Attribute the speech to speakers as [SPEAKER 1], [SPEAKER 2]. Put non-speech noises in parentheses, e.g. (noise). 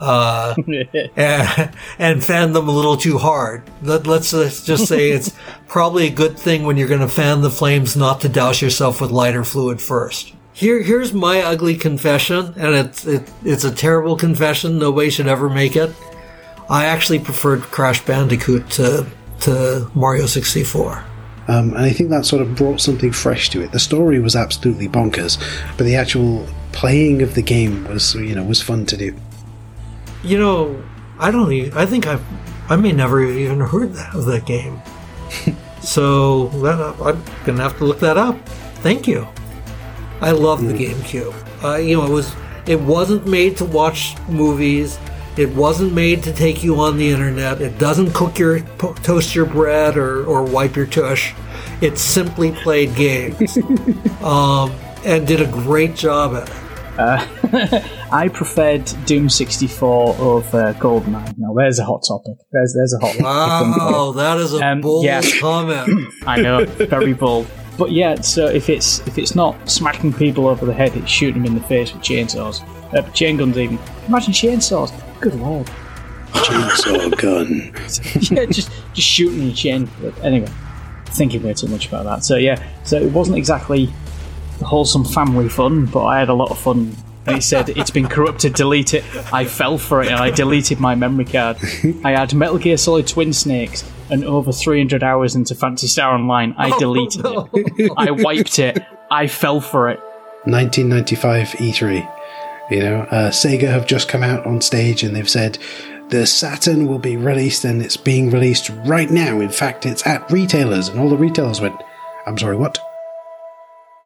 [SPEAKER 1] uh, (laughs) and, and fan them a little too hard. Let, us just say it's (laughs) probably a good thing when you're going to fan the flames not to douse yourself with lighter fluid first. Here, here's my ugly confession, and it's it, it's a terrible confession. Nobody should ever make it. I actually preferred Crash Bandicoot to to Mario 64.
[SPEAKER 2] Um, and I think that sort of brought something fresh to it. The story was absolutely bonkers, but the actual playing of the game was, you know, was fun to do.
[SPEAKER 1] You know, I don't. Even, I think I, I may never even heard that, of that game. (laughs) so that, I'm gonna have to look that up. Thank you. I love mm. the GameCube. Uh, you know, it was. It wasn't made to watch movies. It wasn't made to take you on the internet. It doesn't cook your toast your bread or, or wipe your tush. It simply played games (laughs) um, and did a great job at it.
[SPEAKER 3] Uh, (laughs) I preferred Doom 64 over GoldenEye. Now, there's a hot topic. There's there's a hot. topic.
[SPEAKER 1] Wow, that is a um, bold yeah. comment. (coughs)
[SPEAKER 3] I know, very bold. But yeah, so if it's if it's not smacking people over the head, it's shooting them in the face with chainsaws, uh, chain guns. Even imagine chainsaws. Good lord.
[SPEAKER 2] Chainsaw (laughs) gun. (laughs)
[SPEAKER 3] yeah, just just shooting your chain. But anyway, thinking way too much about that. So yeah, so it wasn't exactly wholesome family fun, but I had a lot of fun. And it said it's been corrupted, delete it. I fell for it and I deleted my memory card. I had Metal Gear Solid Twin Snakes and over 300 hours into Phantasy Star Online. I oh, deleted oh, no. it. I wiped it. I fell for it.
[SPEAKER 2] 1995 E3. You know, uh, Sega have just come out on stage and they've said the Saturn will be released and it's being released right now. In fact, it's at retailers, and all the retailers went, I'm sorry, what?